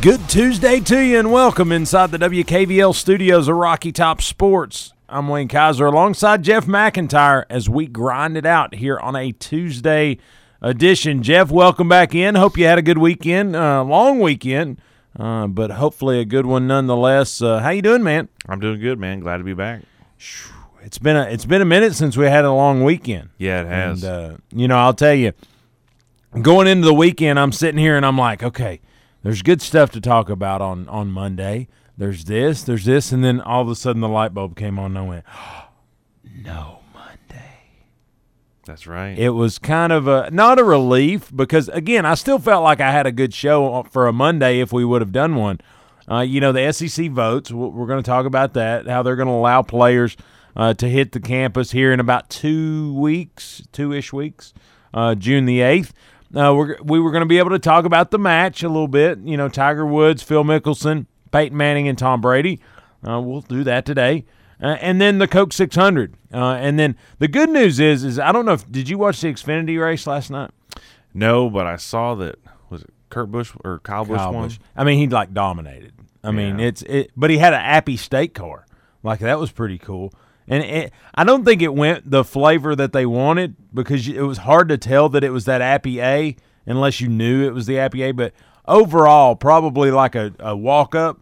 Good Tuesday to you, and welcome inside the WKVL studios of Rocky Top Sports. I'm Wayne Kaiser alongside Jeff McIntyre as we grind it out here on a Tuesday edition. Jeff, welcome back in. Hope you had a good weekend, uh, long weekend, uh, but hopefully a good one nonetheless. Uh, how you doing, man? I'm doing good, man. Glad to be back. It's been a it's been a minute since we had a long weekend. Yeah, it has. And, uh, you know, I'll tell you, going into the weekend, I'm sitting here and I'm like, okay, there's good stuff to talk about on on Monday. There's this, there's this, and then all of a sudden the light bulb came on and I went, no Monday. That's right. It was kind of a not a relief because again, I still felt like I had a good show for a Monday if we would have done one. Uh, you know, the SEC votes. We're we're going to talk about that. How they're going to allow players uh, to hit the campus here in about two weeks, two ish weeks, uh, June the eighth. Uh, we're, we were going to be able to talk about the match a little bit. You know, Tiger Woods, Phil Mickelson, Peyton Manning, and Tom Brady. Uh, we'll do that today. Uh, and then the Coke 600. Uh, and then the good news is, is I don't know if did you watch the Xfinity race last night? no, but I saw that was it Kurt Busch or Kyle Busch Kyle won. Busch. I mean, he like dominated. I mean, it's it, but he had an Appy State car. Like that was pretty cool. And it, I don't think it went the flavor that they wanted because it was hard to tell that it was that Appy A unless you knew it was the Appy A. But overall, probably like a, a walk up,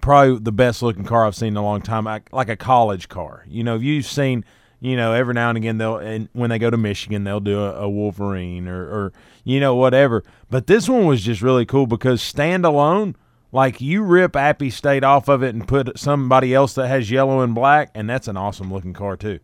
probably the best looking car I've seen in a long time. Like, like a college car. You know, you've seen, you know, every now and again they'll and when they go to Michigan they'll do a, a Wolverine or, or you know whatever. But this one was just really cool because standalone, like you rip Appy State off of it and put somebody else that has yellow and black, and that's an awesome looking car too.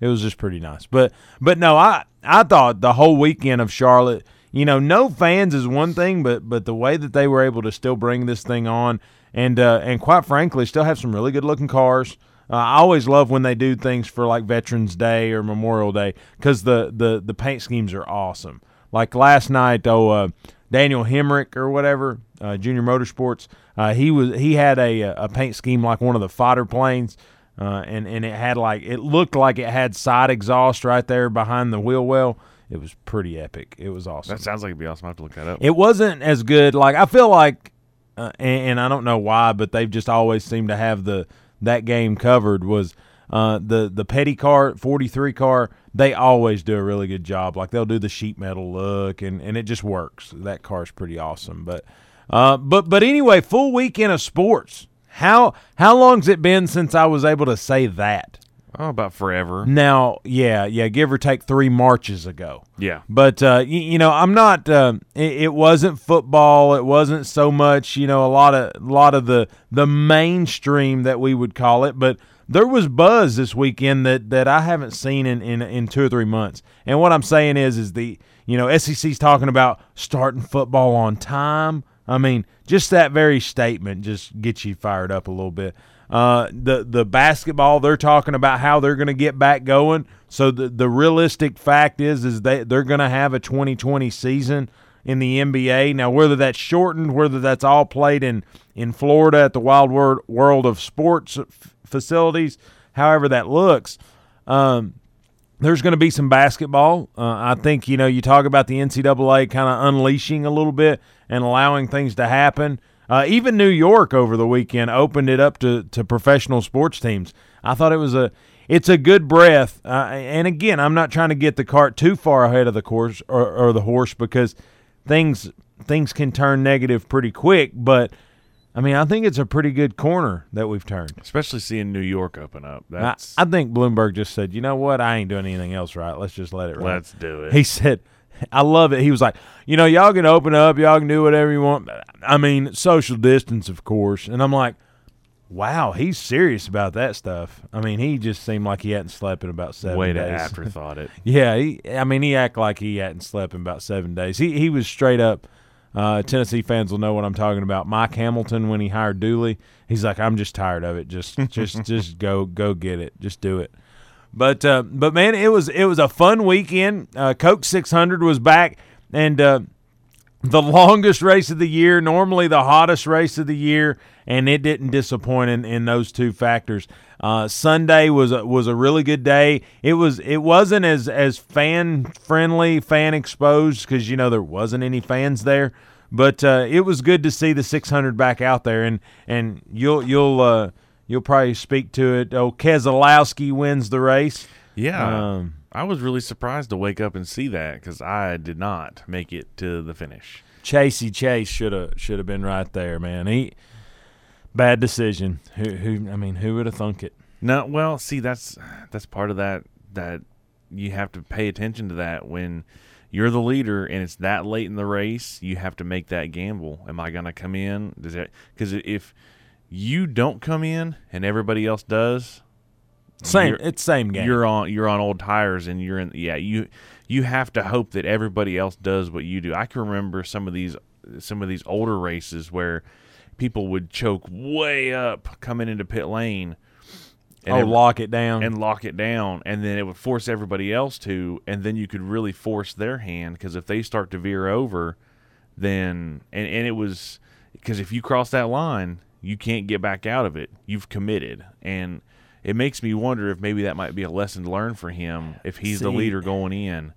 It was just pretty nice. But but no, I I thought the whole weekend of Charlotte, you know, no fans is one thing, but but the way that they were able to still bring this thing on and uh, and quite frankly, still have some really good looking cars. Uh, I always love when they do things for like Veterans Day or Memorial Day because the, the the paint schemes are awesome. Like last night, oh uh, Daniel Hemric or whatever, uh, Junior Motorsports, uh, he was he had a a paint scheme like one of the fighter planes. Uh, and and it had like it looked like it had side exhaust right there behind the wheel well. It was pretty epic. It was awesome. That sounds like it'd be awesome. I have to look that up. It wasn't as good. Like I feel like, uh, and, and I don't know why, but they've just always seemed to have the that game covered. Was uh, the the petty car forty three car? They always do a really good job. Like they'll do the sheet metal look, and and it just works. That car's pretty awesome. But uh, but but anyway, full weekend of sports. How how long's it been since I was able to say that? oh, about forever. Now, yeah, yeah, give or take three marches ago. Yeah. But uh, you, you know, I'm not. Uh, it, it wasn't football. It wasn't so much. You know, a lot of a lot of the the mainstream that we would call it. But there was buzz this weekend that that I haven't seen in in, in two or three months. And what I'm saying is, is the you know SEC's talking about starting football on time. I mean, just that very statement just gets you fired up a little bit. Uh, the the basketball they're talking about how they're going to get back going. So the the realistic fact is is they they're going to have a 2020 season in the NBA. Now whether that's shortened, whether that's all played in in Florida at the Wide World of Sports facilities, however that looks. Um, there's going to be some basketball. Uh, I think you know you talk about the NCAA kind of unleashing a little bit and allowing things to happen. Uh, even New York over the weekend opened it up to, to professional sports teams. I thought it was a it's a good breath. Uh, and again, I'm not trying to get the cart too far ahead of the course or, or the horse because things things can turn negative pretty quick. But I mean, I think it's a pretty good corner that we've turned. Especially seeing New York open up. I, I think Bloomberg just said, you know what? I ain't doing anything else right. Let's just let it run. let's do it. He said, I love it. He was like, you know, y'all can open up, y'all can do whatever you want. I mean, social distance, of course. And I'm like, wow, he's serious about that stuff. I mean, he just seemed like he hadn't slept in about seven Way to days. afterthought it. Yeah, he, I mean, he acted like he hadn't slept in about seven days. He he was straight up Uh, Tennessee fans will know what I'm talking about. Mike Hamilton when he hired Dooley, he's like, I'm just tired of it. Just just just go go get it. Just do it. But uh, but man, it was it was a fun weekend. Uh, Coke 600 was back, and uh, the longest race of the year, normally the hottest race of the year, and it didn't disappoint in, in those two factors. Uh, Sunday was a, was a really good day. It was it wasn't as as fan friendly, fan exposed because you know there wasn't any fans there, but uh, it was good to see the 600 back out there, and and you'll you'll uh, you'll probably speak to it. Oh, Keselowski wins the race. Yeah. Um, I was really surprised to wake up and see that because I did not make it to the finish. Chasey Chase should have should have been right there, man. He bad decision. Who who I mean, who would have thunk it? No, well, see, that's that's part of that that you have to pay attention to that when you're the leader and it's that late in the race. You have to make that gamble. Am I going to come in? Does that because if you don't come in and everybody else does, Same, it's same game. you're on you're on old tires and you're in yeah you you have to hope that everybody else does what you do i can remember some of these some of these older races where people would choke way up coming into pit lane and oh, every- lock it down. and lock it down and then it would force everybody else to and then you could really force their hand because if they start to veer over then and, and it was because if you cross that line you can't get back out of it you've committed and it makes me wonder if maybe that might be a lesson learned for him if he's the leader going in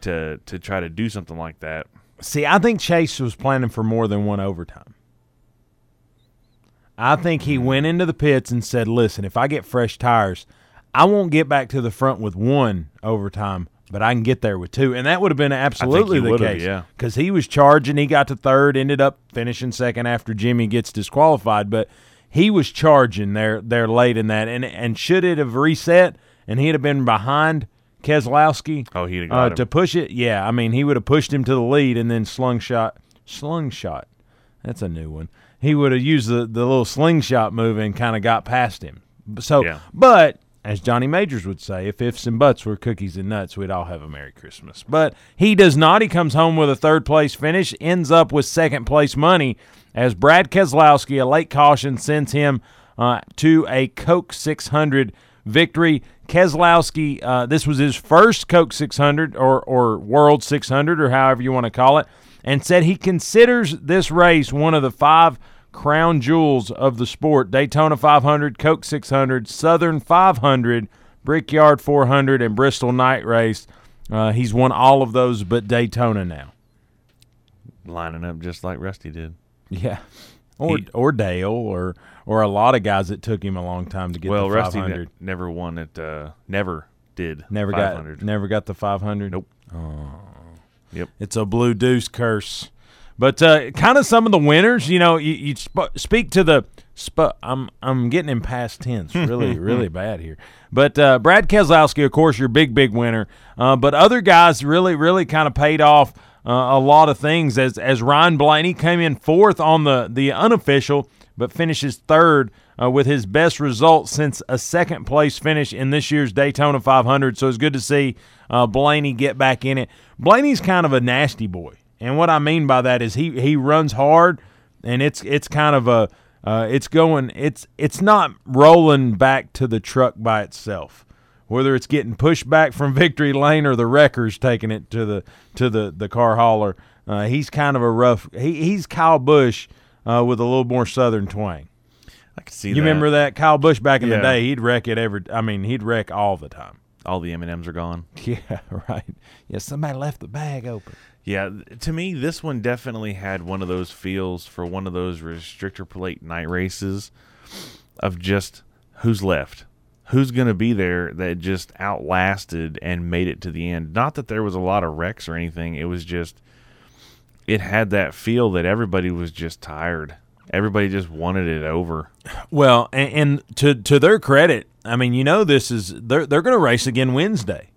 to to try to do something like that See, I think Chase was planning for more than one overtime. I think he mm-hmm. went into the pits and said, "Listen, if I get fresh tires, I won't get back to the front with one overtime, but I can get there with two. And that would have been absolutely he the case. yeah. Because he was charging, he got to third, ended up finishing second after Jimmie gets disqualified, but he was charging there there late in that. And and should it have reset and he'd have been behind Keselowski Oh, he'd have uh, him. to push it, yeah. I mean, he would have pushed him to the lead and then slingshot. Slingshot. That's a new one. He would have used the, the little slingshot move and kind of got past him. So, Yeah. but as Johnny Majors would say, if ifs and buts were cookies and nuts, we'd all have a Merry Christmas. But he does not. He comes home with a third place finish, ends up with second place money as Brad Keselowski, a late caution, sends him uh, to a Coke 600 victory. Keselowski, uh, this was his first Coke 600 or, or World 600 or however you want to call it, and said he considers this race one of the five crown jewels of the sport Daytona 500, Coke 600, Southern 500, Brickyard 400, and Bristol Night Race. Uh, he's won all of those but Daytona now. lining up just like Rusty did. Yeah. Or, He- or Dale or or a lot of guys that took him a long time to get well, the Rusty ne- never won it. Uh, never did. never 500. got never got the 500. Nope. Yep. It's a blue deuce curse. But uh, kind of some of the winners, you know, you, you sp- speak to the. Sp- I'm I'm getting in past tense, really, really bad here. But uh, Brad Keselowski, of course, your big, big winner. Uh, but other guys really, really kind of paid off uh, a lot of things. As as Ryan Blaney came in fourth on the the unofficial, but finishes third uh, with his best result since a second place finish in this year's Daytona 500. So it's good to see uh, Blaney get back in it. Blaney's kind of a nasty boy. And what I mean by that is he he runs hard, and it's it's kind of a uh, it's going it's it's not rolling back to the truck by itself. Whether it's getting pushed back from victory lane or the wreckers taking it to the to the the car hauler, uh, he's kind of a rough. He, he's Kyle Busch uh, with a little more southern twang. I can see You that. remember that Kyle Busch back in the day? He'd wreck it every. I mean, he'd wreck all the time. all the M and M's are gone. Yeah, right. Yeah, somebody left the bag open. Yeah, to me, this one definitely had one of those feels for one of those restrictor plate night races of just who's left, who's going to be there that just outlasted and made it to the end. Not that there was a lot of wrecks or anything. It was just, it had that feel that everybody was just tired. Everybody just wanted it over. Well, and, and to to their credit, I mean, you know, this is they're they're going to race again Wednesday.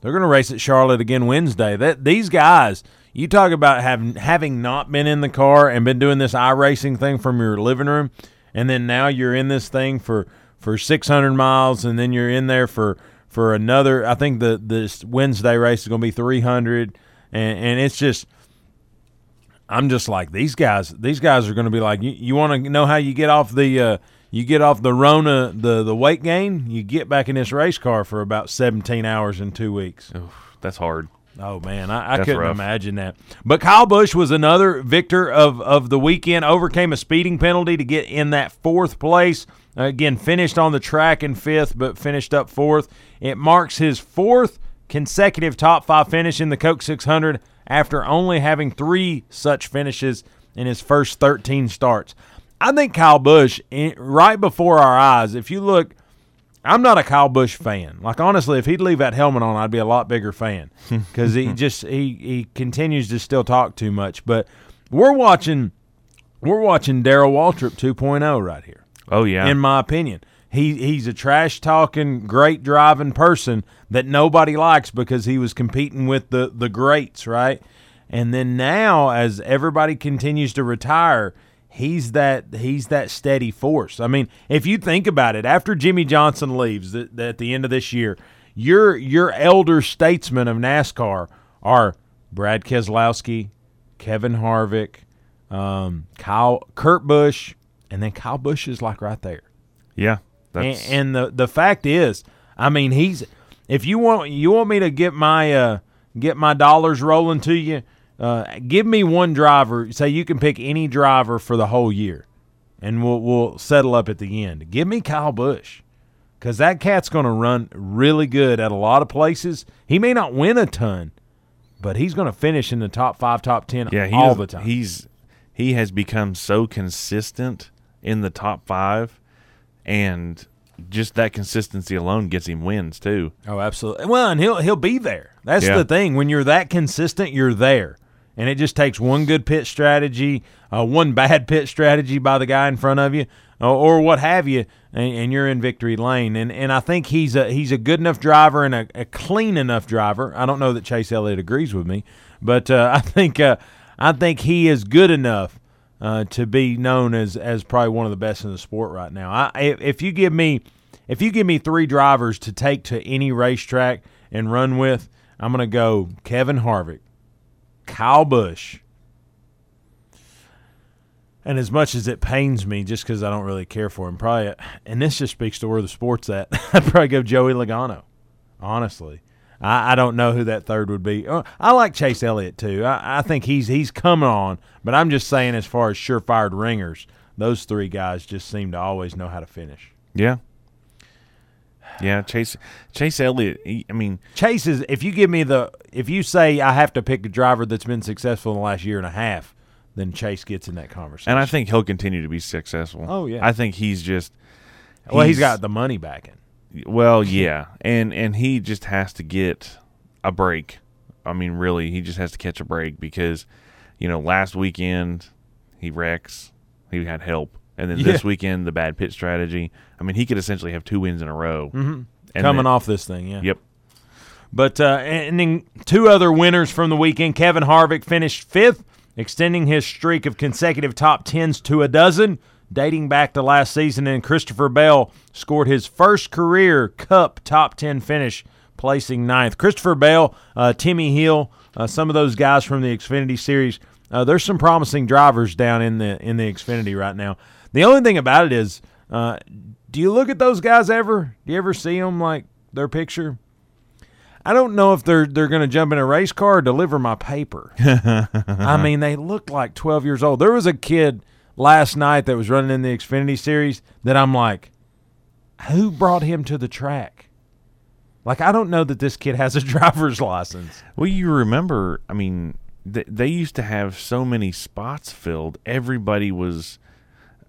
They're going to race at Charlotte again Wednesday. That these guys, you talk about having having not been in the car and been doing this iRacing thing from your living room, and then now you're in this thing for for 600 miles, and then you're in there for for another. I think the this Wednesday race is going to be 300, and and it's just I'm just like these guys. These guys are going to be like, you, you want to know how you get off the uh, you get off the Rona the the weight gain. You get back in this race car for about 17 hours in two weeks. Oof, that's hard. Oh man, I, I couldn't rough. imagine that. But Kyle Busch was another victor of of the weekend. Overcame a speeding penalty to get in that fourth place. Again, finished on the track in fifth, but finished up fourth. It marks his fourth consecutive top five finish in the Coke 600 after only having three such finishes in his first 13 starts. I think Kyle Busch, in- right before our eyes, if you look I'm not a Kyle Busch fan. Like honestly, if he'd leave that helmet on, I'd be a lot bigger fan because he just he he continues to still talk too much. But we're watching we're watching Darrell Waltrip 2.0 right here. Oh yeah. In my opinion, he he's a trash talking, great driving person that nobody likes because he was competing with the the greats, right? And then now, as everybody continues to retire, he's that he's that steady force. I mean, if you think about it, after Jimmie Johnson leaves th- at the end of this year, your your elder statesmen of NASCAR are Brad Keselowski, Kevin Harvick, um, Kyle Kurt Busch, and then Kyle Busch is like right there. yeah. And, and the the fact is, I mean, he's if you want you want me to get my uh, get my dollars rolling to you, uh, give me one driver. Say you can pick any driver for the whole year, and we'll we'll settle up at the end. Give me Kyle Busch. Because that cat's going to run really good at a lot of places. He may not win a ton, but he's going to finish in the top five, top ten yeah. He all is- the time. He's he has become so consistent in the top five, and just that consistency alone gets him wins too. Oh, absolutely. Well, and he'll he'll be there. That's Yeah. the thing. When you're that consistent, you're there. And it just takes one good pit strategy, uh, one bad pit strategy by the guy in front of you, or, what have you, and, and you're in victory lane. And and I think he's a he's a good enough driver and a, a clean enough driver. I don't know that Chase Elliott agrees with me, but uh, I think uh, I think he is good enough uh, to be known as as probably one of the best in the sport right now. I if, if you give me if you give me three drivers to take to any racetrack and run with, I'm going to go Kevin Harvick, Busch. And as much as it pains me, just because I don't really care for him, probably, and this just speaks to where the sport's at, I'd probably go Joey Logano. Honestly, I, I don't know who that third would be. Uh, I like Chase Elliott too. I, I think he's he's coming on, but I'm just saying, as far as surefire ringers, those three guys just seem to always know how to finish. Yeah. Yeah, Chase Chase Elliott. He, I mean, Chase is if you give me the if you say I have to pick a driver that's been successful in the last year and a half, then Chase gets in that conversation. and I think he'll continue to be successful. Oh, yeah. I think he's just. well, he's got the money backing. Well, yeah, and and he just has to get a break. I mean, really, he just has to catch a break because, you know, last weekend he wrecks, he had help, and then this weekend the bad pit strategy. I mean, he could essentially have two wins in a row. Mm-hmm. Coming off this thing, yeah. Yep. But uh, and then two other winners from the weekend. Kevin Harvick finished fifth, extending his streak of consecutive top tens to a dozen, dating back to last season. And Christopher Bell scored his first career Cup top ten finish, placing ninth. Christopher Bell, uh, Timmy Hill, uh, some of those guys from the Xfinity series. Uh, there's some promising drivers down in the in the Xfinity right now. The only thing about it is, uh, do you look at those guys ever? Do you ever see them like their picture? I don't know if they're they're going to jump in a race car or deliver my paper. I mean, they look like 12 years old. There was a kid last night that was running in the Xfinity series that I'm like, who brought him to the track? Like, I don't know that this kid has a driver's license. Well, you remember, I mean, th- they used to have so many spots filled. Everybody was,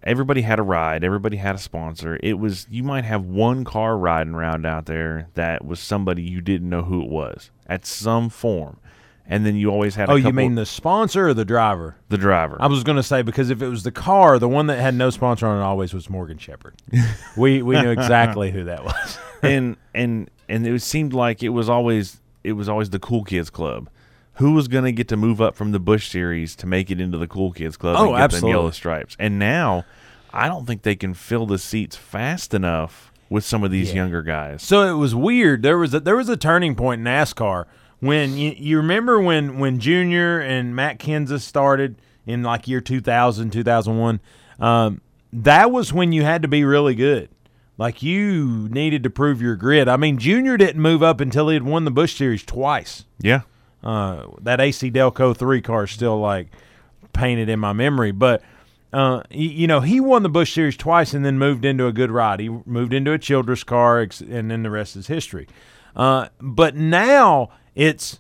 everybody had a ride. Everybody had a sponsor. It was you might have one car riding around out there that was somebody you didn't know who it was at some form, and then you always had. A Oh, you mean the sponsor or the driver? the driver? I was going to say because if it was the car, the one that had no sponsor on it always was Morgan Shepherd. we we knew exactly who that was. and and and it seemed like it was always it was always the cool kids club. Who was going to get to move up from the Busch series to make it into the cool kids club Oh, and get absolutely. them yellow stripes? And now, I don't think they can fill the seats fast enough with some of these Yeah. younger guys. So it was weird. There was a, there was a turning point in NASCAR when you, you remember when when Junior and Matt Kenseth started in like year 2000, 2001, um, that was when you had to be really good. Like you needed to prove your grit. I mean, Junior didn't move up until he had won the Busch Series twice. Yeah. Uh, that AC Delco three car is still like painted in my memory, but uh, you, know he won the Busch Series twice and then moved into a good ride. He moved into a Childress car, and then the rest is history. Uh, but now it's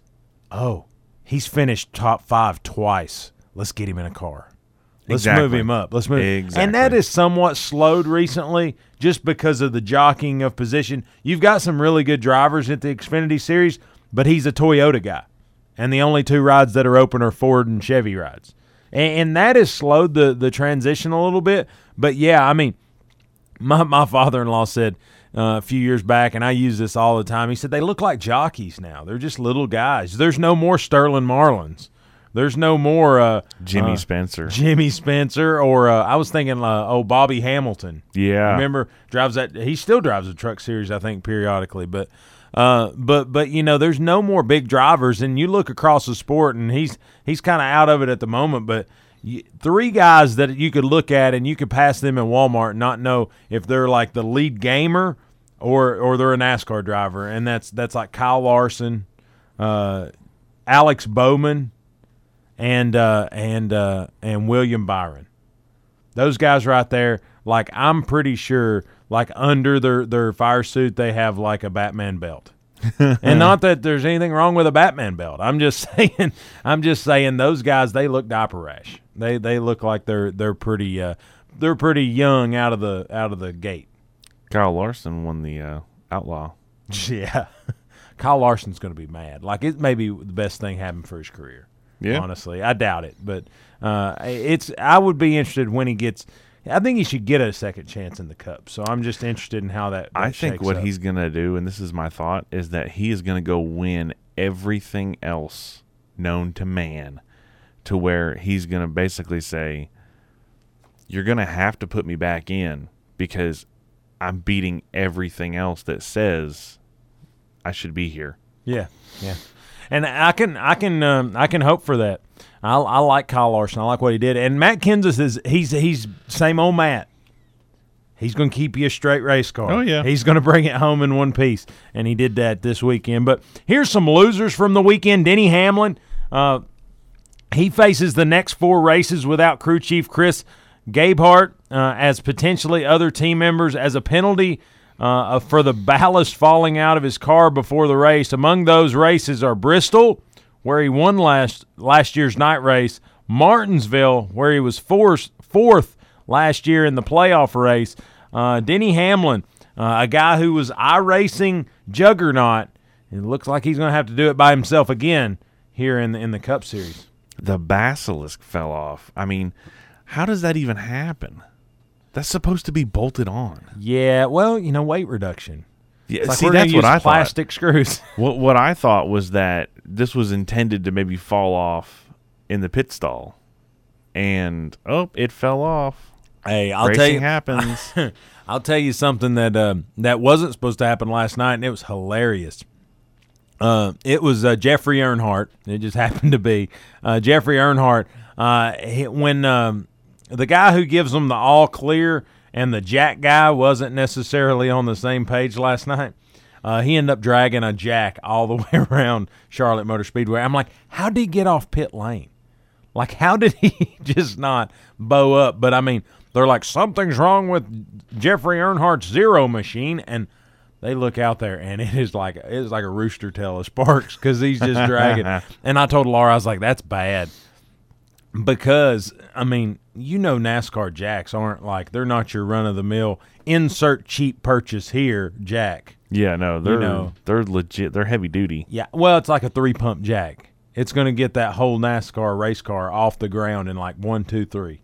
oh, he's finished top five twice. Let's get him in a car. Let's move him up. Let's move. And that Exactly. somewhat slowed recently just because of the jockeying of position. You've got some really good drivers at the Xfinity Series, but he's a Toyota guy. And the only two rides that are open are Ford and Chevy rides. And, and that has slowed the, the transition a little bit. But yeah, I mean, my, my father in law said uh, a few years back, and I use this all the time. He said they look like jockeys now. They're just little guys. There's no more Sterling Marlins. There's no more uh, Jimmy uh, Spencer. Jimmy Spencer, or uh, I was thinking, uh, oh, Bobby Hamilton. yeah. Remember, drives that. He still drives a truck series, I think, periodically. But, uh, but, but you know, there's no more big drivers, and you look across the sport, and he's he's kind of out of it at the moment. But you, three guys that you could look at, and you could pass them in Walmart, and not know if they're like the lead gamer or or they're a NASCAR driver, and that's that's like Kyle Larson, uh, Alex Bowman, and uh, and uh, and William Byron. Those guys right there, like I'm pretty sure, like under their their fire suit, they have like a Batman belt. and not that there's anything wrong with a Batman belt. I'm just saying. I'm just saying those guys they look diaper rash. They they look like they're they're pretty uh, they're pretty young out of the out of the gate. Kyle Larson won the uh, Outlaw. Yeah, Kyle Larson's going to be mad. Like it may be the best thing happened for his career. Yeah. honestly, I doubt it, but uh, it's. I would be interested when he gets. I think he should get a second chance in the cup. So I'm just interested in how that. that I think what up. he's going to do, and this is my thought, is that he is going to go win everything else known to man to where he's going to basically say, You're going to have to put me back in because I'm beating everything else that says I should be here. Yeah, yeah, and I can I can um, I can hope for that. I, I like Kyle Larson. I like what he did, and Matt Kenseth is he's he's same old Matt. He's going to keep you a straight race car. Oh, yeah. he's going to bring it home in one piece, and he did that this weekend. But here's some losers from the weekend. Denny Hamlin, uh, he faces the next four races without crew chief Chris Gabehart uh, as potentially other team members as a penalty uh, for the ballast falling out of his car before the race. Among those races are Bristol, where he won last last year's night race, Martinsville, where he was fourth fourth last year in the playoff race. Uh, Denny Hamlin, uh, a guy who was iRacing juggernaut, it looks like he's going to have to do it by himself again here in the, in the Cup Series. The basilisk fell off. I mean, how does that even happen? That's supposed to be bolted on. Yeah, well, you know, weight reduction. Yeah, like see, that's what I thought. plastic screws. What what I thought was that this was intended to maybe fall off in the pit stall, and oh, it fell off. hey, I'll Racing tell you, happens. I'll tell you something that um, that wasn't supposed to happen last night, and it was hilarious. Uh, it was uh, Jeffrey Earnhardt. It just happened to be uh, Jeffrey Earnhardt. Uh, he- when um, the guy who gives them the all clear and the jack guy wasn't necessarily on the same page last night, uh, he ended up dragging a jack all the way around Charlotte Motor Speedway. I'm like, how did he get off pit lane? Like, how did he just not bow up? But I mean, they're like, something's wrong with Jeffrey Earnhardt's zero machine, and they look out there, and it is like it is like a rooster tail of sparks because he's just dragging. and I told Laura, I was like, that's bad because I mean, you know, NASCAR jacks aren't like they're not your run of the mill insert cheap purchase here jack. yeah, no, they're know. they're legit. They're heavy duty. Yeah, well, it's like a three pump jack. It's going to get that whole NASCAR race car off the ground in like one, two, three,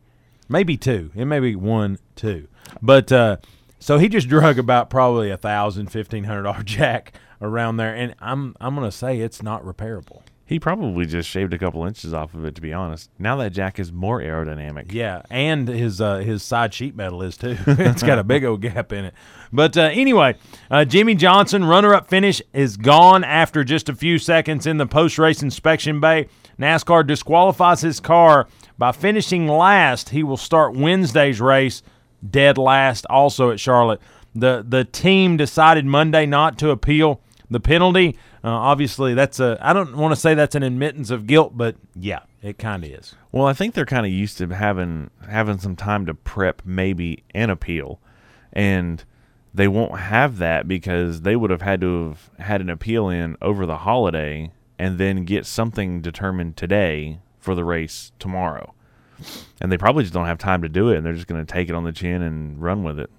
maybe two. It may be one, two. But uh, so he just drug about probably a thousand, fifteen hundred dollar jack around there, and I'm I'm going to say it's not repairable. He probably just shaved a couple inches off of it, to be honest. Now that jack is more aerodynamic. Yeah, and his uh, his side sheet metal is too. it's got a big old gap in it. But uh, anyway, uh, Jimmie Johnson runner up finish is gone after just a few seconds in the post race inspection bay. NASCAR disqualifies his car by finishing last. He will start Wednesday's race dead last, also at Charlotte. the The team decided Monday not to appeal the penalty. Uh, obviously, that's a. I don't want to say that's an admittance of guilt, but yeah, it kind of is. Well, I think they're kind of used to having having some time to prep, maybe an appeal, and they won't have that because they would have had to have had an appeal in over the holiday and then get something determined today for the race tomorrow. And they probably just don't have time to do it, and they're just going to take it on the chin and run with it.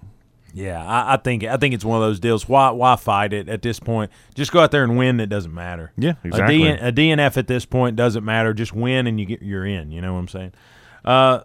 Yeah, I, I, think I think it's one of those deals. Why why fight it at this point? Just go out there and win. It doesn't matter. Yeah, exactly. A, DN, a DNF at this point doesn't matter. Just win and you get you're in. You know what I'm saying? Uh,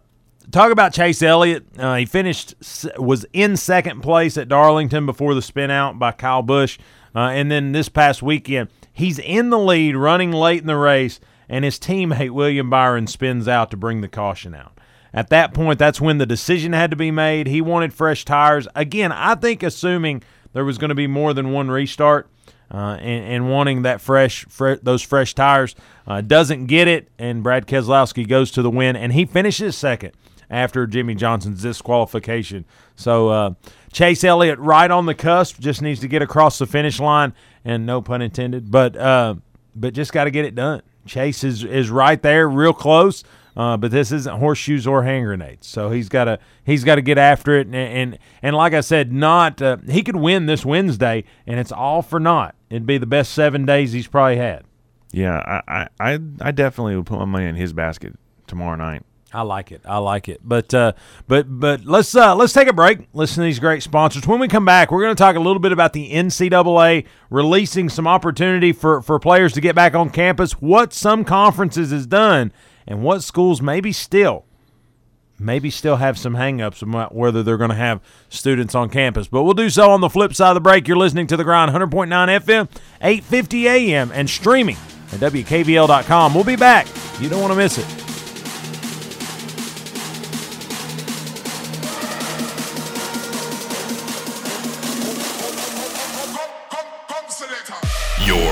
talk about Chase Elliott. Uh, he finished was in second place at Darlington before the spin out by Kyle Busch, uh, and then this past weekend he's in the lead, running late in the race, and his teammate William Byron spins out to bring the caution out. At that point, that's when the decision had to be made. He wanted fresh tires. Again, I think assuming there was going to be more than one restart uh, and, and, wanting that fresh, fre- those fresh tires, uh, doesn't get it, and Brad Keselowski goes to the win, and he finishes second after Jimmie Johnson's disqualification. So uh, Chase Elliott, right on the cusp, just needs to get across the finish line, and no pun intended, but uh, but just got to get it done. Chase is is right there, real close. Uh, but this isn't horseshoes or hand grenades. So he's got to he's got to get after it. And, and and like I said, not uh, he could win this Wednesday, and it's all for naught. It'd be the best seven days he's probably had. Yeah, I I I definitely would put my money in his basket tomorrow night. I like it. I like it. But uh, but but let's uh, let's take a break. Listen to these great sponsors. When we come back, we're going to talk a little bit about the NCAA releasing some opportunity for for players to get back on campus. What some conferences has done and what schools maybe still maybe still have some hangups about whether they're going to have students on campus. But we'll do so on the flip side of the break. You're listening to the grind 100.9 FM, 850 AM, and streaming at WKVL.com. We'll be back. You don't want to miss it.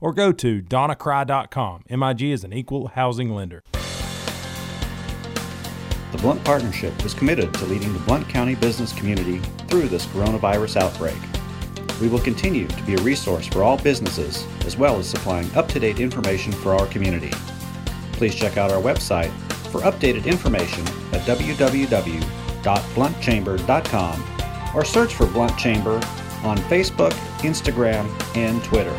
or go to donnacry.com. MIG is an equal housing lender. The Blount Partnership is committed to leading the Blunt County business community through this coronavirus outbreak. We will continue to be a resource for all businesses as well as supplying up to date information for our community. Please check out our website for updated information at www.blountchamber.com or search for Blount Chamber on Facebook, Instagram, and Twitter.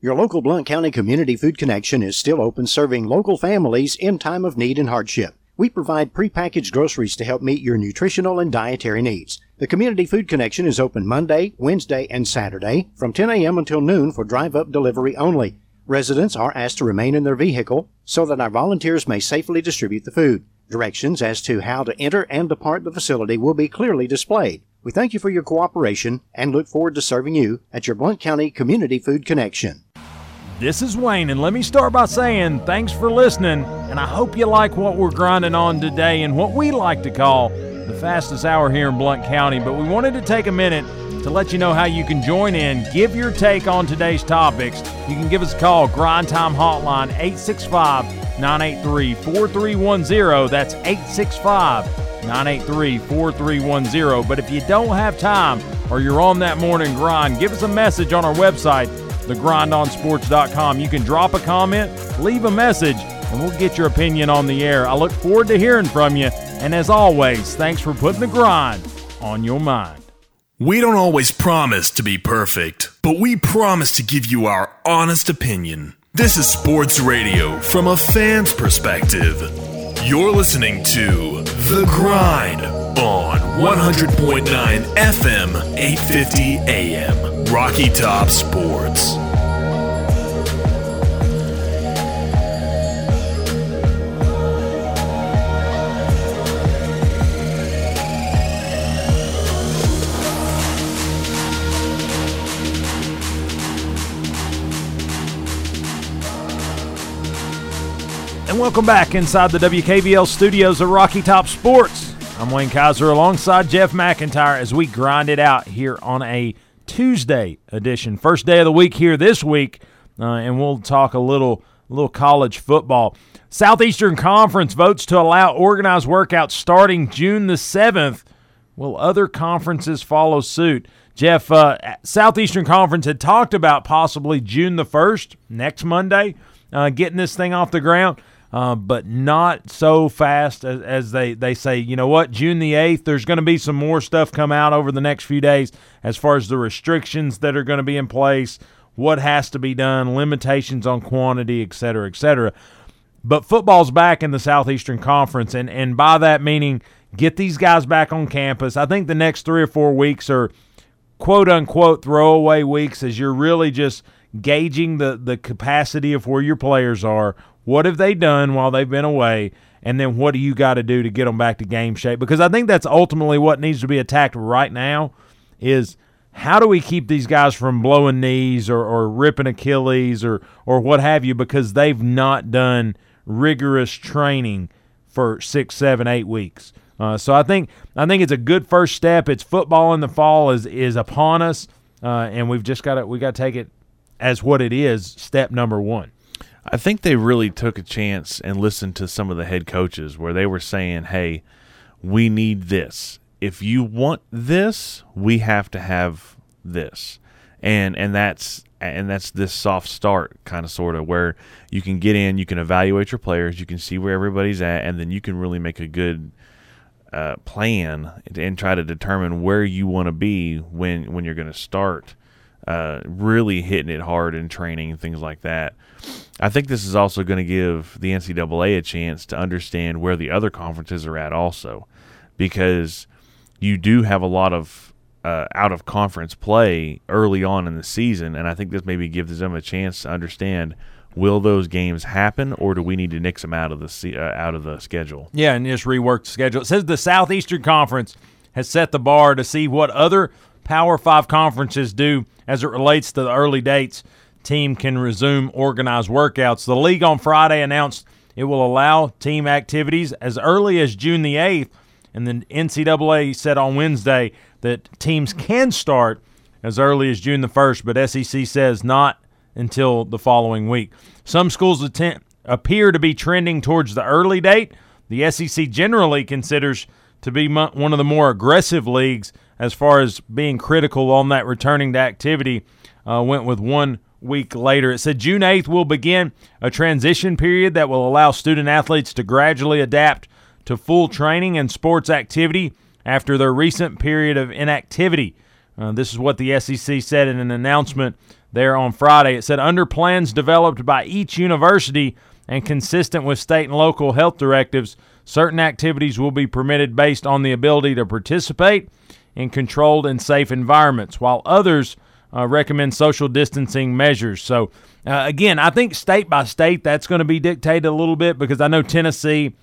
Your local Blount County Community Food Connection is still open serving local families in time of need and hardship. We provide prepackaged groceries to help meet your nutritional and dietary needs. The Community Food Connection is open Monday, Wednesday, and Saturday from 10 a.m. until noon for drive up delivery only. Residents are asked to remain in their vehicle so that our volunteers may safely distribute the food. Directions as to how to enter and depart the facility will be clearly displayed. We thank you for your cooperation and look forward to serving you at your Blount County Community Food Connection. This is Wayne, and let me start by saying thanks for listening, and I hope you like what we're grinding on today and what we like to call the fastest hour here in Blount County. But we wanted to take a minute to let you know how you can join in, give your take on today's topics. You can give us a call, Grind Time Hotline, 865 983 4310. That's 865 983 4310. But if you don't have time or you're on that morning grind, give us a message on our website thegrindonsports.com. You can drop a comment, leave a message, and we'll get your opinion on the air. I look forward to hearing from you. And as always, thanks for putting the grind on your mind. We don't always promise to be perfect, but we promise to give you our honest opinion. This is sports radio from a fan's perspective. You're listening to The Grind on 100.9 FM, 850 AM. Rocky Top Sports. And welcome back inside the WKVL studios of Rocky Top Sports. I'm Wayne Kaiser alongside Jeff McIntyre as we grind it out here on a Tuesday edition, first day of the week here this week, uh, and we'll talk a little little college football. Southeastern Conference votes to allow organized workouts starting June the seventh. Will other conferences follow suit? Jeff, uh, Southeastern Conference had talked about possibly June the first, next Monday, uh, getting this thing off the ground. Uh, but not so fast as, as, they, they say. You know what? June the 8th, there's going to be some more stuff come out over the next few days as far as the restrictions that are going to be in place, what has to be done, limitations on quantity, et cetera, et cetera. But football's back in the Southeastern Conference, and, and by that meaning, get these guys back on campus. I think the next three or four weeks are quote unquote throwaway weeks as you're really just gauging the, the capacity of where your players are what have they done while they've been away? And then what do you got to do to get them back to game shape? Because I think that's ultimately what needs to be attacked right now is how do we keep these guys from blowing knees or, or ripping Achilles or, or what have you because they've not done rigorous training for six, seven, eight weeks. Uh, so I think I think it's a good first step. It's football in the fall is is upon us, uh, and we've just got to we got to take it as what it is. Step number one. I think they really took a chance and listened to some of the head coaches where they were saying, "Hey, we need this. If you want this, we have to have this." And and that's and that's this soft start kind of sort of where you can get in, you can evaluate your players, you can see where everybody's at, and then you can really make a good uh, plan and try to determine where you want to be when when you're going to start uh, really hitting it hard in training and things like that. I think this is also going to give the NCAA a chance to understand where the other conferences are at, also, because you do have a lot of uh, out of conference play early on in the season, and I think this maybe gives them a chance to understand will those games happen, or do we need to nix them out of the uh, out of the schedule? Yeah, and just rework the schedule. It says the Southeastern Conference has set the bar to see what other Power Five conferences do as it relates to the early dates. Team can resume organized workouts. The league on Friday announced it will allow team activities as early as June the 8th, and the NCAA said on Wednesday that teams can start as early as June the 1st, but SEC says not until the following week. Some schools appear to be trending towards the early date. The SEC generally considers to be one of the more aggressive leagues as far as being critical on that returning to activity. Uh, went with one week later. It said June 8th will begin a transition period that will allow student athletes to gradually adapt to full training and sports activity after their recent period of inactivity. Uh, this is what the SEC said in an announcement there on Friday. It said, under plans developed by each university and consistent with state and local health directives, certain activities will be permitted based on the ability to participate in controlled and safe environments, while others uh, recommend social distancing measures. So, uh, again, I think state by state that's going to be dictated a little bit because I know Tennessee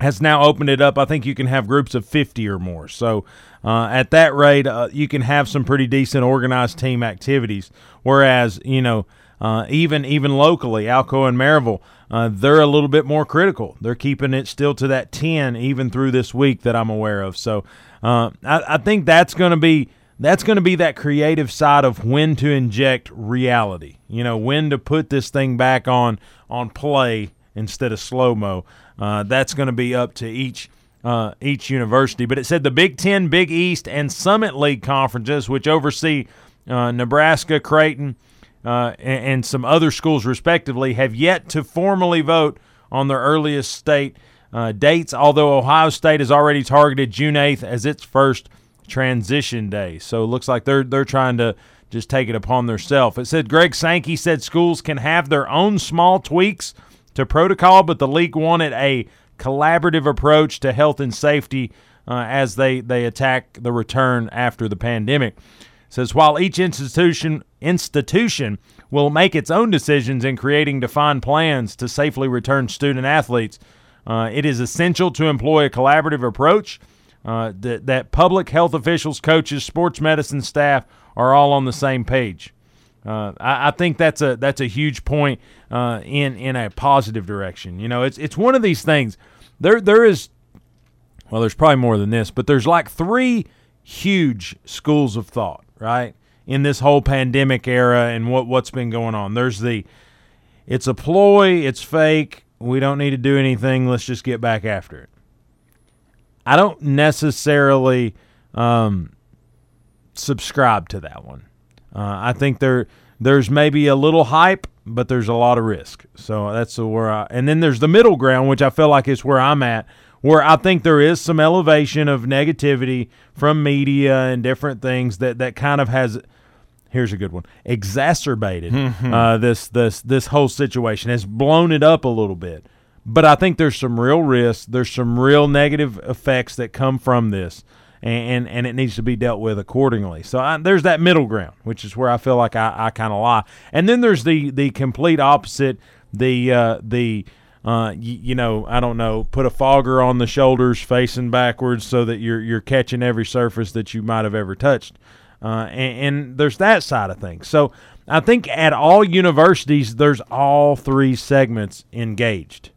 has now opened it up. I think you can have groups of 50 or more. So, uh, at that rate, uh, you can have some pretty decent organized team activities. Whereas, you know, Uh, even even locally, Alcoa and Maryville, uh, they're a little bit more critical. They're keeping it still to that ten even through this week that I'm aware of. So uh, I, I think that's going to be that's going to be that creative side of when to inject reality. You know, when to put this thing back on on play instead of slow mo. Uh, that's going to be up to each uh, each university. But it said the Big Ten, Big East, and Summit League conferences, which oversee uh, Nebraska, Creighton, uh, and, and, some other schools respectively, have yet to formally vote on their earliest state uh, dates. Although Ohio State has already targeted June 8th as its first transition day, so it looks like they're they're trying to just take it upon themselves. It said Greg Sankey said schools can have their own small tweaks to protocol, but the league wanted a collaborative approach to health and safety uh, as they, they attack the return after the pandemic. It says while each institution institution will make its own decisions in creating defined plans to safely return student athletes, uh, it is essential to employ a collaborative approach uh, that, that public health officials, coaches, sports medicine staff are all on the same page. Uh, I, I, think that's a that's a huge point uh, in in a positive direction. You know, it's it's one of these things. There there is, well, there's probably more than this, but there's like three huge schools of thought, right, in this whole pandemic era and what what's been going on. There's the, it's a ploy, it's fake. We don't need to do anything. Let's just get back after it. I don't necessarily um, subscribe to that one. Uh, I think there there's maybe a little hype, but there's a lot of risk. So that's where I. And then there's the middle ground, which I feel like is where I'm at, where I think there is some elevation of negativity from media and different things that that kind of has. Here's a good one. Exacerbated mm-hmm. uh, this this this whole situation has blown it up a little bit. But I think there's some real risks. There's some real negative effects that come from this and, and, and it needs to be dealt with accordingly. So I, there's that middle ground, which is where I feel like I, I kind of lie. And then there's the the complete opposite. The uh, the uh, you, you, know, I don't know, put a fogger on the shoulders facing backwards so that you're you're catching every surface that you might have ever touched. Uh, and, and, there's that side of things. So I think at all universities, there's all three segments engaged.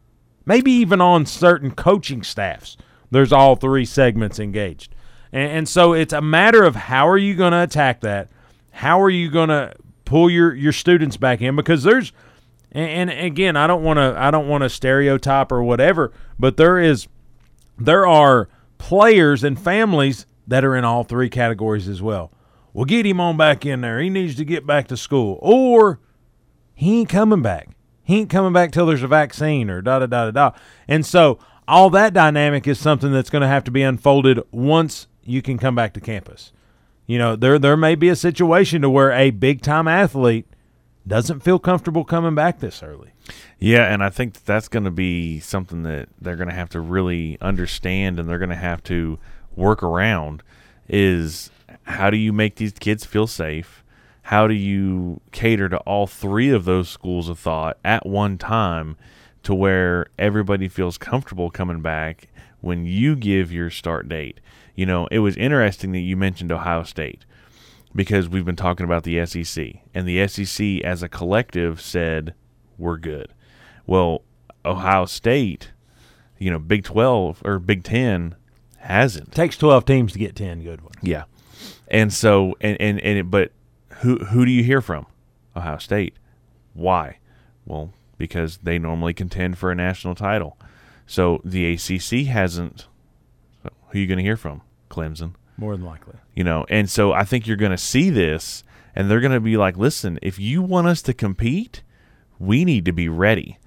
Maybe even on certain coaching staffs, there's all three segments engaged. And, and so it's a matter of how are you going to attack that? How are you going to pull your, your students back in? Because there's, and, and again, I don't want to I don't want to stereotype or whatever, but there is there are players and families that are in all three categories as well. Well, get him on back in there. He needs to get back to school, or he ain't coming back. He ain't coming back till there's a vaccine or da da da da da. And so all that dynamic is something that's going to have to be unfolded once you can come back to campus. You know, there there may be a situation to where a big time athlete doesn't feel comfortable coming back this early. Yeah, and I think that that's going to be something that they're going to have to really understand and they're going to have to work around is how do you make these kids feel safe? How do you cater to all three of those schools of thought at one time to where everybody feels comfortable coming back when you give your start date? you know, it was interesting that you mentioned Ohio State because we've been talking about the SEC, and the SEC as a collective said we're good. Well, Ohio State, you know, Big Twelve or Big Ten hasn't. It takes twelve teams to get ten good ones. Yeah, and so and and and it, but who who do you hear from? Ohio State. Why? Well, because they normally contend for a national title. So the ACC hasn't who are you going to hear from? Clemson. More than likely. You know, and so I think you're going to see this, and they're going to be like, listen, if you want us to compete, we need to be ready.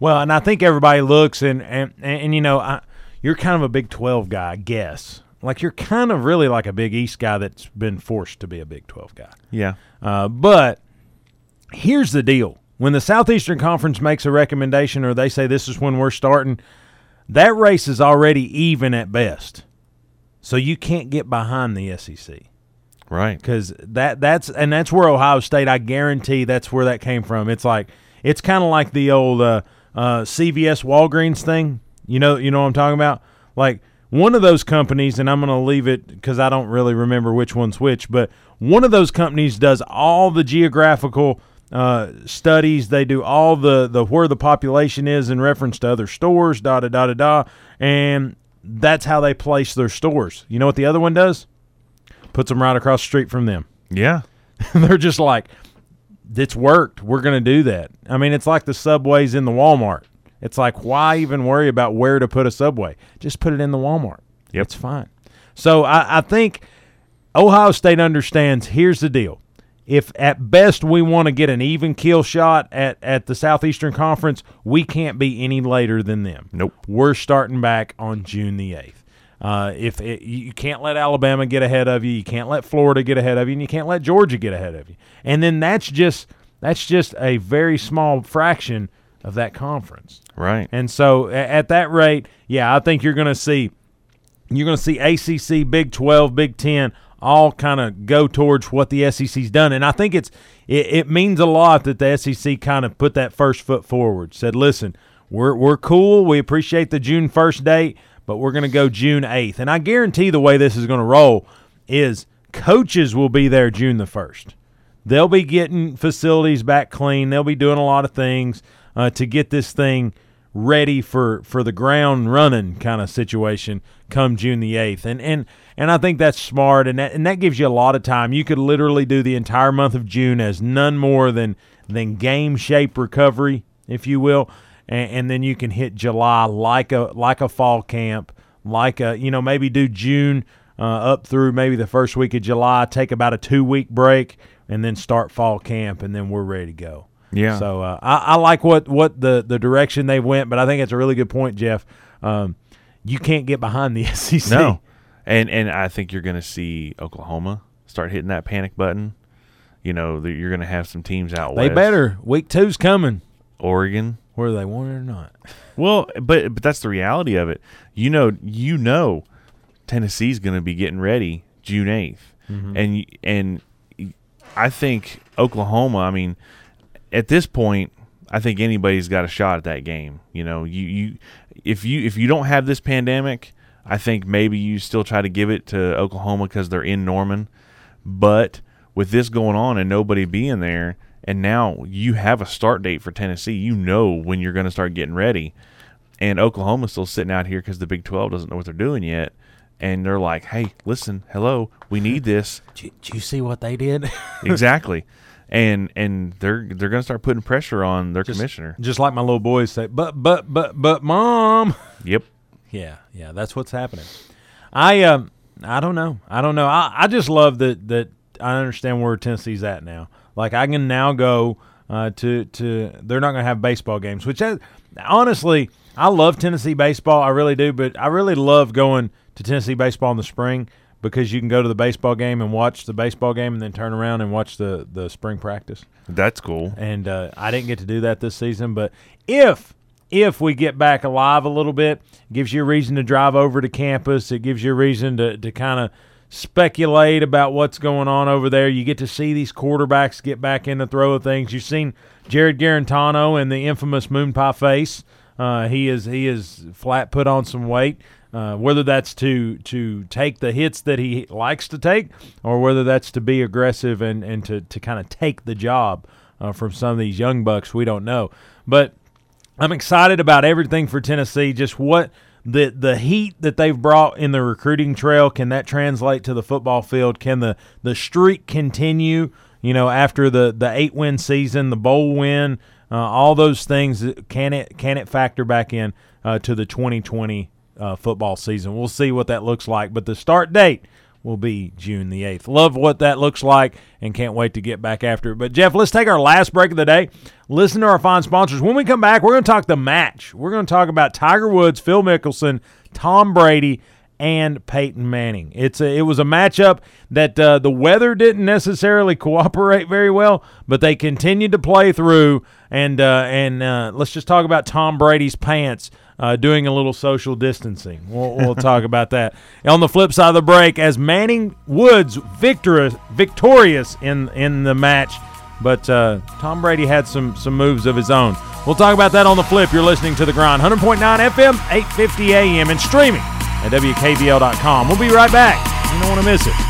Well, and I think everybody looks and and and, and you know, I, you're kind of a Big Twelve guy, I guess. Like you're kind of really like a Big East guy that's been forced to be a Big Twelve guy. Yeah. Uh, but here's the deal: when the Southeastern Conference makes a recommendation, or they say this is when we're starting, that race is already even at best. So you can't get behind the SEC. Right. Because that that's and that's where Ohio State. I guarantee that's where that came from. It's like it's kind of like the old uh, uh, CVS Walgreens thing. You know, you know what I'm talking about. Like one of those companies, and I'm going to leave it because I don't really remember which one's which. But one of those companies does all the geographical uh, studies. They do all the the where the population is in reference to other stores. Da da da da da, and that's how they place their stores. You know what the other one does? Puts them right across the street from them. Yeah. They're just like, it's worked. We're going to do that. I mean, it's like the subways in the Walmart. It's like, why even worry about where to put a subway? Just put it in the Walmart. Yep. It's fine. So I, I think Ohio State understands here's the deal. If at best we want to get an even kill shot at, at the Southeastern Conference, we can't be any later than them. Nope. We're starting back on June the 8th. Uh, if it, you can't let Alabama get ahead of you, you can't let Florida get ahead of you, and you can't let Georgia get ahead of you. And then that's just that's just a very small fraction of that conference. Right. And so at that rate, yeah, I think you're going to see you're going to see ACC, Big 12, Big 10 all kind of go towards what the SEC's done. And I think it's it, it means a lot that the SEC kind of put that first foot forward. Said, "Listen, we're we're cool. We appreciate the June 1st date, but we're going to go June 8th." And I guarantee the way this is going to roll is coaches will be there June the 1st. They'll be getting facilities back clean. They'll be doing a lot of things uh, to get this thing ready for, for the ground running kind of situation come June the 8th. And and and I think that's smart and that, and that gives you a lot of time. You could literally do the entire month of June as none more than than game shape recovery, if you will. And, and then you can hit July like a like a fall camp, like a you know maybe do June uh, up through maybe the first week of July, take about a two week break, and then start fall camp, and then we're ready to go. Yeah. So uh, I, I like what what the the direction they went, but I think it's a really good point, Jeff. Um, you can't get behind the SEC. No. And and I think you're going to see Oklahoma start hitting that panic button. You know, that you're going to have some teams out they west. better. Week two's coming, Oregon. whether they want it or not. Well, but but that's the reality of it. You know, you know, Tennessee's going to be getting ready June 8th Mm-hmm. and and I think Oklahoma. I mean, at this point, I think anybody's got a shot at that game. You know, you you if you if you don't have this pandemic, I think maybe you still try to give it to Oklahoma because they're in Norman, but with this going on and nobody being there. And now you have a start date for Tennessee. You know when you're going to start getting ready and Oklahoma's still sitting out here because the Big 12 doesn't know what they're doing yet. And they're like, hey, listen, hello, we need this. Did, did you see what they did? exactly. And and they're they're going to start putting pressure on their Just- commissioner. Just like my little boys say, but but but but mom. Yep. Yeah, yeah, that's what's happening. I um I don't know. I don't know. I, I just love that that I understand where Tennessee's at now. Like I can now go uh, to to they're not going to have baseball games, which I, honestly I love Tennessee baseball. I really do, but I really love going to Tennessee baseball in the spring because you can go to the baseball game and watch the baseball game and then turn around and watch the the spring practice That's cool. and uh, I didn't get to do that this season. But if if we get back alive a little bit, it gives you a reason to drive over to campus. It gives you a reason to to kind of speculate about what's going on over there. You get to see these quarterbacks get back in the throw of things. You've seen Jarrett Guarantano and the infamous moon pie face. Uh, he is he is flat put on some weight. Uh, whether that's to to take the hits that he likes to take, or whether that's to be aggressive and, and to, to kind of take the job uh, from some of these young bucks, we don't know. But I'm excited about everything for Tennessee. Just what the the heat that they've brought in the recruiting trail can that translate to the football field? Can the the streak continue? You know, after the the eight win season, the bowl win, uh, all those things, can it can it factor back in uh, to the 2020 uh, football season? We'll see what that looks like. But the start date will be June the 8th. Love what that looks like and can't wait to get back after it. But, Jeff, let's take our last break of the day. Listen to our fine sponsors. When we come back, we're going to talk the match. We're going to talk about Tiger Woods, Phil Mickelson, Tom Brady, and Peyton Manning. It's a, it was a matchup that uh, the weather didn't necessarily cooperate very well, but they continued to play through. And uh, and uh, let's just talk about Tom Brady's pants uh, doing a little social distancing. We'll, we'll talk about that on the flip side of the break as Manning Woods victorious victorious in in the match, but uh, Tom Brady had some some moves of his own. We'll talk about that on the flip. You're listening to the Grind, 100.9 FM, 850 AM, and streaming at WKVL.com. We'll be right back. You don't want to miss it.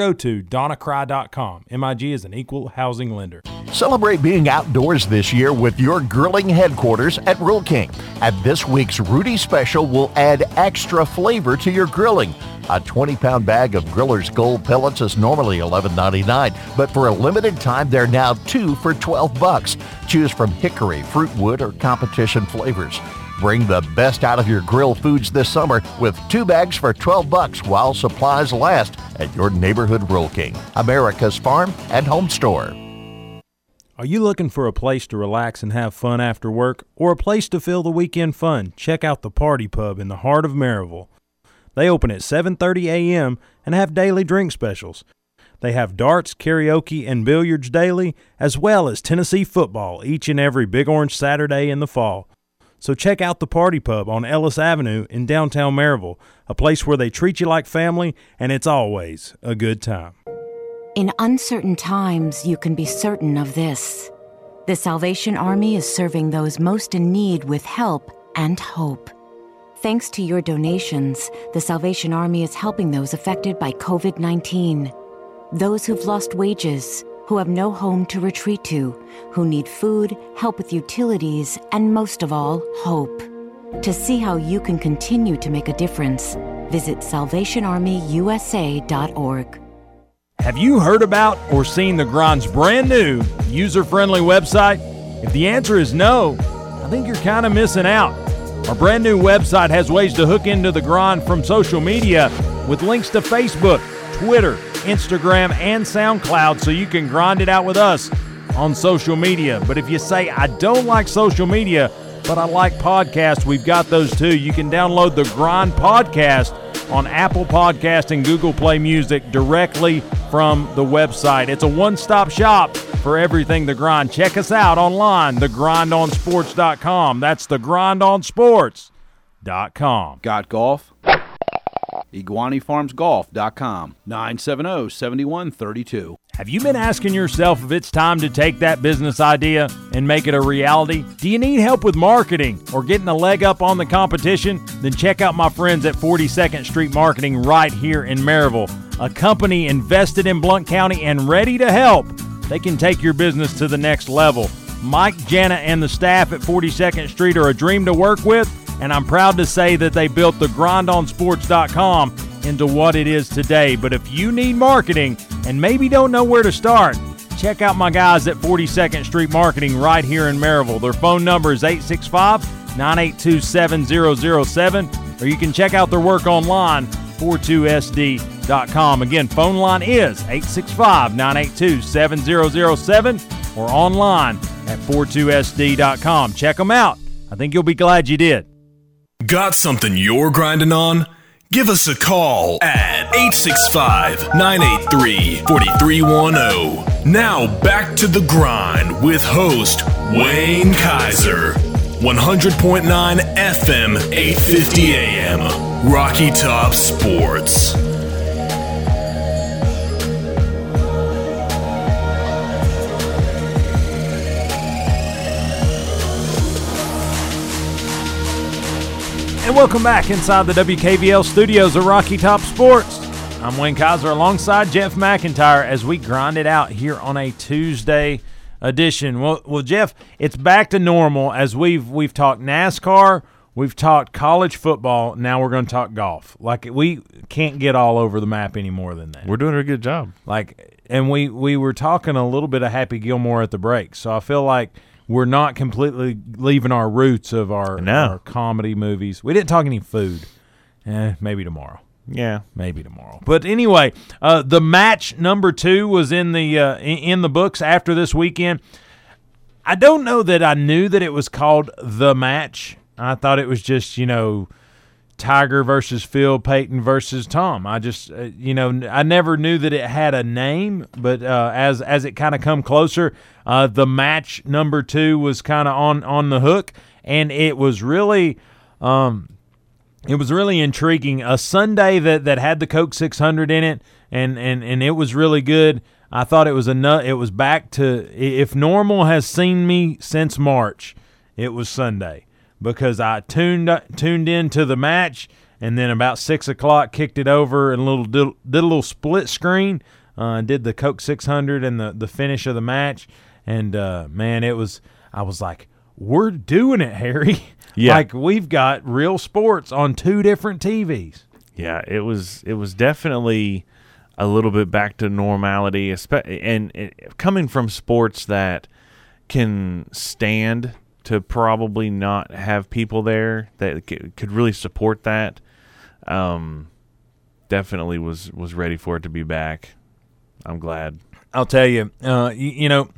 go to donnacry.com. MIG is an equal housing lender. Celebrate being outdoors this year with your grilling headquarters at Rural King. And this week's Rudy Special will add extra flavor to your grilling. A 20 pound bag of Griller's Gold pellets is normally $11.99, but for a limited time, they're now two for 12 bucks. Choose from hickory, fruit wood, or competition flavors. Bring the best out of your grill foods this summer with two bags for 12 bucks while supplies last at your neighborhood Rural King, America's farm and home store. Are you looking for a place to relax and have fun after work or a place to fill the weekend fun? Check out the Party Pub in the heart of Maryville. They open at 7:30 a.m. and have daily drink specials. They have darts, karaoke, and billiards daily, as well as Tennessee football each and every Big Orange Saturday in the fall. So check out the Party Pub on Ellis Avenue in downtown Maryville, a place where they treat you like family and it's always a good time. In uncertain times, you can be certain of this. The Salvation Army is serving those most in need with help and hope. Thanks to your donations, the Salvation Army is helping those affected by COVID 19. Those who've lost wages, who have no home to retreat to, who need food, help with utilities, and most of all, hope. To see how you can continue to make a difference, visit SalvationArmyUSA.org. Have you heard about or seen the Grind's brand new user friendly website? If the answer is no, I think you're kind of missing out. Our brand new website has ways to hook into the Grind from social media with links to Facebook, Twitter, Instagram, and SoundCloud so you can grind it out with us on social media. But if you say, I don't like social media, but I like podcasts, we've got those too. You can download the Grind Podcast on Apple Podcast and Google Play Music directly from the website. It's a one-stop shop for everything The Grind. Check us out online, thegrindonsports.com. That's thegrindonsports.com. Got golf? EgwaniFarmsGolf.com 970-7132. Have you been asking yourself if it's time to take that business idea and make it a reality? Do you need help with marketing or getting a leg up on the competition? Then check out my friends at 42nd Street Marketing right here in Maryville, a company invested in Blount County and ready to help. They can take your business to the next level. Mike, Jana, and the staff at 42nd Street are a dream to work with, and I'm proud to say that they built the grindonsports.com into what it is today. But if you need marketing and maybe don't know where to start, check out my guys at 42nd Street Marketing right here in Maryville. Their phone number is 865 982 7007, or you can check out their work online, 42sd.com. Again, phone line is 865 982 7007 or online at 42sd.com. Check them out. I think you'll be glad you did. Got something you're grinding on? Give us a call at 865 983 4310. Now back to the grind with host Wayne Kaiser. 100.9 FM, 850 AM. Rocky Top Sports. And welcome back inside the WKVL studios of Rocky Top Sports. I'm Wayne Kaiser alongside Jeff McIntyre as we grind it out here on a Tuesday edition. Well, well, Jeff, it's back to normal as we've we've talked NASCAR, we've talked college football. Now we're going to talk golf. Like we can't get all over the map any more than that. We're doing a good job. Like, and we we were talking a little bit of Happy Gilmore at the break, so I feel like we're not completely leaving our roots of our, No. our comedy movies. We didn't talk any food. Eh, maybe tomorrow. Yeah. Maybe tomorrow. But anyway, uh, the match number two was in the uh, in the books after this weekend. I don't know that I knew that it was called the match. I thought it was just you know Tiger versus Phil, Peyton versus Tom. I just, uh, you know, I never knew that it had a name, but uh, as as it kind of come closer, uh, the match number two was kind of on on the hook, and it was really. Um, it was really intriguing. A Sunday that, that had the Coke 600 in it, and, and, and it was really good. I thought it was a nut. It was back to if normal has seen me since March, it was Sunday because I tuned tuned into the match and then about six o'clock kicked it over and little did, did a little split screen. Uh, did the Coke 600 and the the finish of the match, and uh, man, it was. I was like, we're doing it, Harry. Yeah. like we've got real sports on two different TVs. Yeah, it was it was definitely a little bit back to normality, and coming from sports that can stand to probably not have people there that c- could really support that. Um, definitely was was ready for it to be back. I'm glad. I'll tell you, uh, you, you know,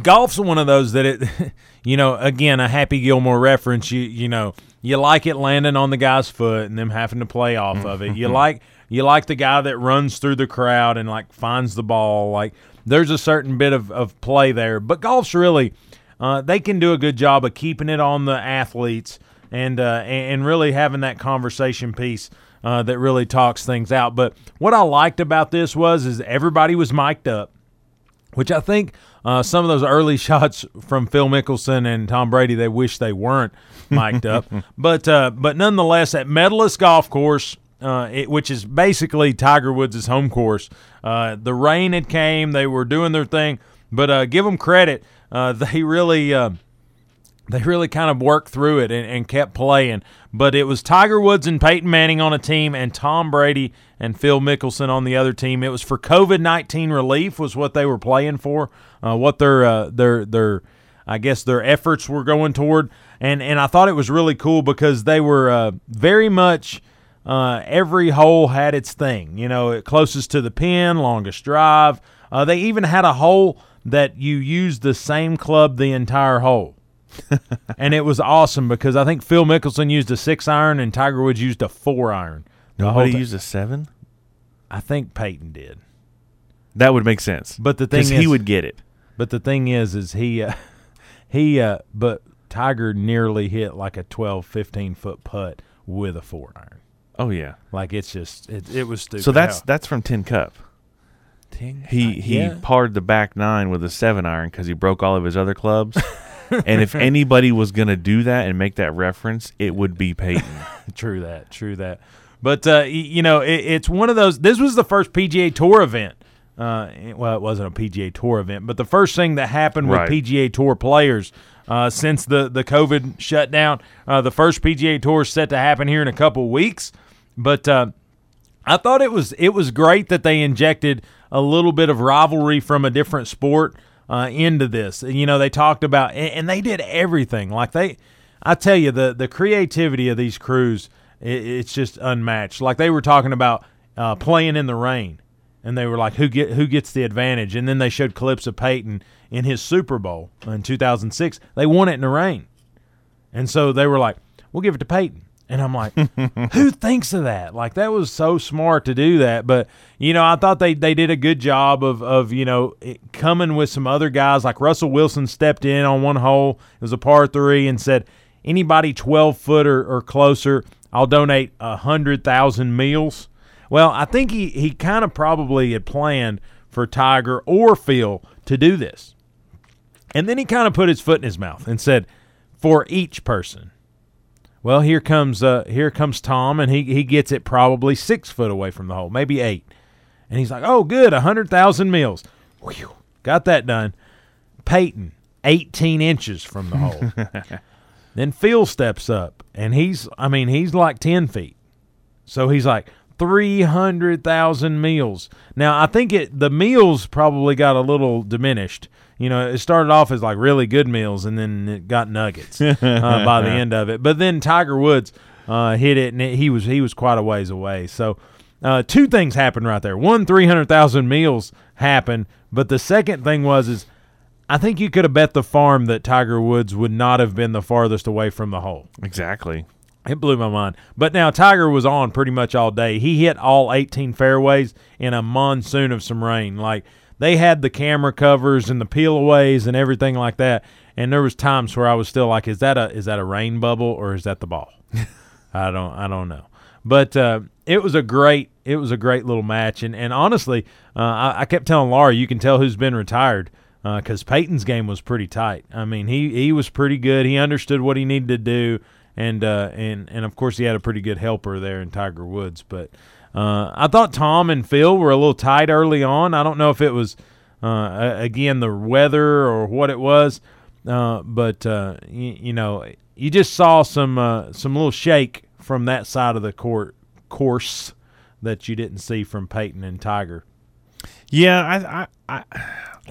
golf's one of those that it, you know, again, a Happy Gilmore reference. You you know, you like it landing on the guy's foot and them having to play off of it. You like you like the guy that runs through the crowd and like finds the ball. Like there's a certain bit of, of play there, but golf's really uh, they can do a good job of keeping it on the athletes and uh, and really having that conversation piece. Uh, that really talks things out. But what I liked about this was is everybody was mic'd up which I think uh, some of those early shots from Phil Mickelson and Tom Brady, they wish they weren't mic'd up. But uh, but nonetheless, at Medalist Golf Course, uh, it, which is basically Tiger Woods' home course, uh, the rain had came. They were doing their thing, but uh, give them credit. Uh, they really they really kind of worked through it and, and, kept playing. But it was Tiger Woods and Peyton Manning on a team, and Tom Brady and Phil Mickelson on the other team. It was for COVID nineteen relief, was what they were playing for. Uh, what their uh, their their I guess their efforts were going toward, and and I thought it was really cool because they were uh, very much. Uh, every hole had its thing, you know, closest to the pin, longest drive. Uh, they even had a hole that you used the same club the entire hole. and it was awesome because I think Phil Mickelson used a six iron and Tiger Woods used a four iron. Nobody used a seven. I think Peyton did. That would make sense. But the thing is, he would get it. But the thing is, is he, uh, he, uh, but Tiger nearly hit like a 12, 15 foot putt with a four iron. Oh yeah. Like it's just, it, it was stupid. So that's that's from Tin Cup. Ting- He he yeah. parred the back nine with a seven iron because he broke all of his other clubs. and if anybody was gonna do that and make that reference, it would be Peyton. True that. True that. But uh, you know, it, it's one of those. This was the first PGA Tour event. Uh, well, it wasn't a PGA Tour event, but the first thing that happened Right. with PGA Tour players uh, since the the COVID shutdown. Uh, the first PGA Tour is set to happen here in a couple weeks. But uh, I thought it was it was great that they injected a little bit of rivalry from a different sport uh, into this. You know, they talked about and, they did everything. Like they, I tell you, the the creativity of these crews, it, it's just unmatched. Like they were talking about uh, playing in the rain, and they were like, who get who gets the advantage? And then they showed clips of Peyton in his Super Bowl in 2006. They won it in the rain. And so they were like, we'll give it to Peyton. And I'm like, who thinks of that? Like that was so smart to do that. But you know, I thought they they did a good job of of you know it- coming with some other guys. Like Russell Wilson stepped in on one hole. It was a par three and said, anybody 12 foot or, or closer, I'll donate a hundred thousand meals. Well, I think he he kind of probably had planned for Tiger or Phil to do this. And then he kind of put his foot in his mouth and said, for each person. Well, here comes uh, here comes Tom, and he he gets it probably six foot away from the hole, maybe eight, and he's like, "Oh, good, a hundred thousand mils, Whew, got that done." Peyton, eighteen inches from the hole. then Phil steps up, and he's I mean he's like ten feet, so he's like three hundred thousand meals. Now I think it the meals probably got a little diminished. You know, it started off as like really good meals, and then it got nuggets uh, by the end of it. But then Tiger Woods uh, hit it, and it, he was he was quite a ways away. So. Uh, two things happened right there. One, three hundred thousand meals happened, but the second thing was is I think you could have bet the farm that Tiger Woods would not have been the farthest away from the hole. exactly. It blew my mind. But now Tiger was on pretty much all day. He hit all 18 fairways in a monsoon of some rain. Like they had the camera covers and the peelaways and everything like that. And there was times where I was still like, is that a is that a rain bubble or is that the ball? I don't I don't know. But uh, it was a great it was a great little match. And and honestly, uh, I, I kept telling Laura, you can tell who's been retired because uh, Peyton's game was pretty tight. I mean, he he was pretty good. He understood what he needed to do, and uh, and and of course he had a pretty good helper there in Tiger Woods. But uh, I thought Tom and Phil were a little tight early on. I don't know if it was uh, again the weather or what it was, uh, but uh, you, you, know you just saw some some little shake from that side of the court course that you didn't see from Peyton and Tiger. Yeah, I, I,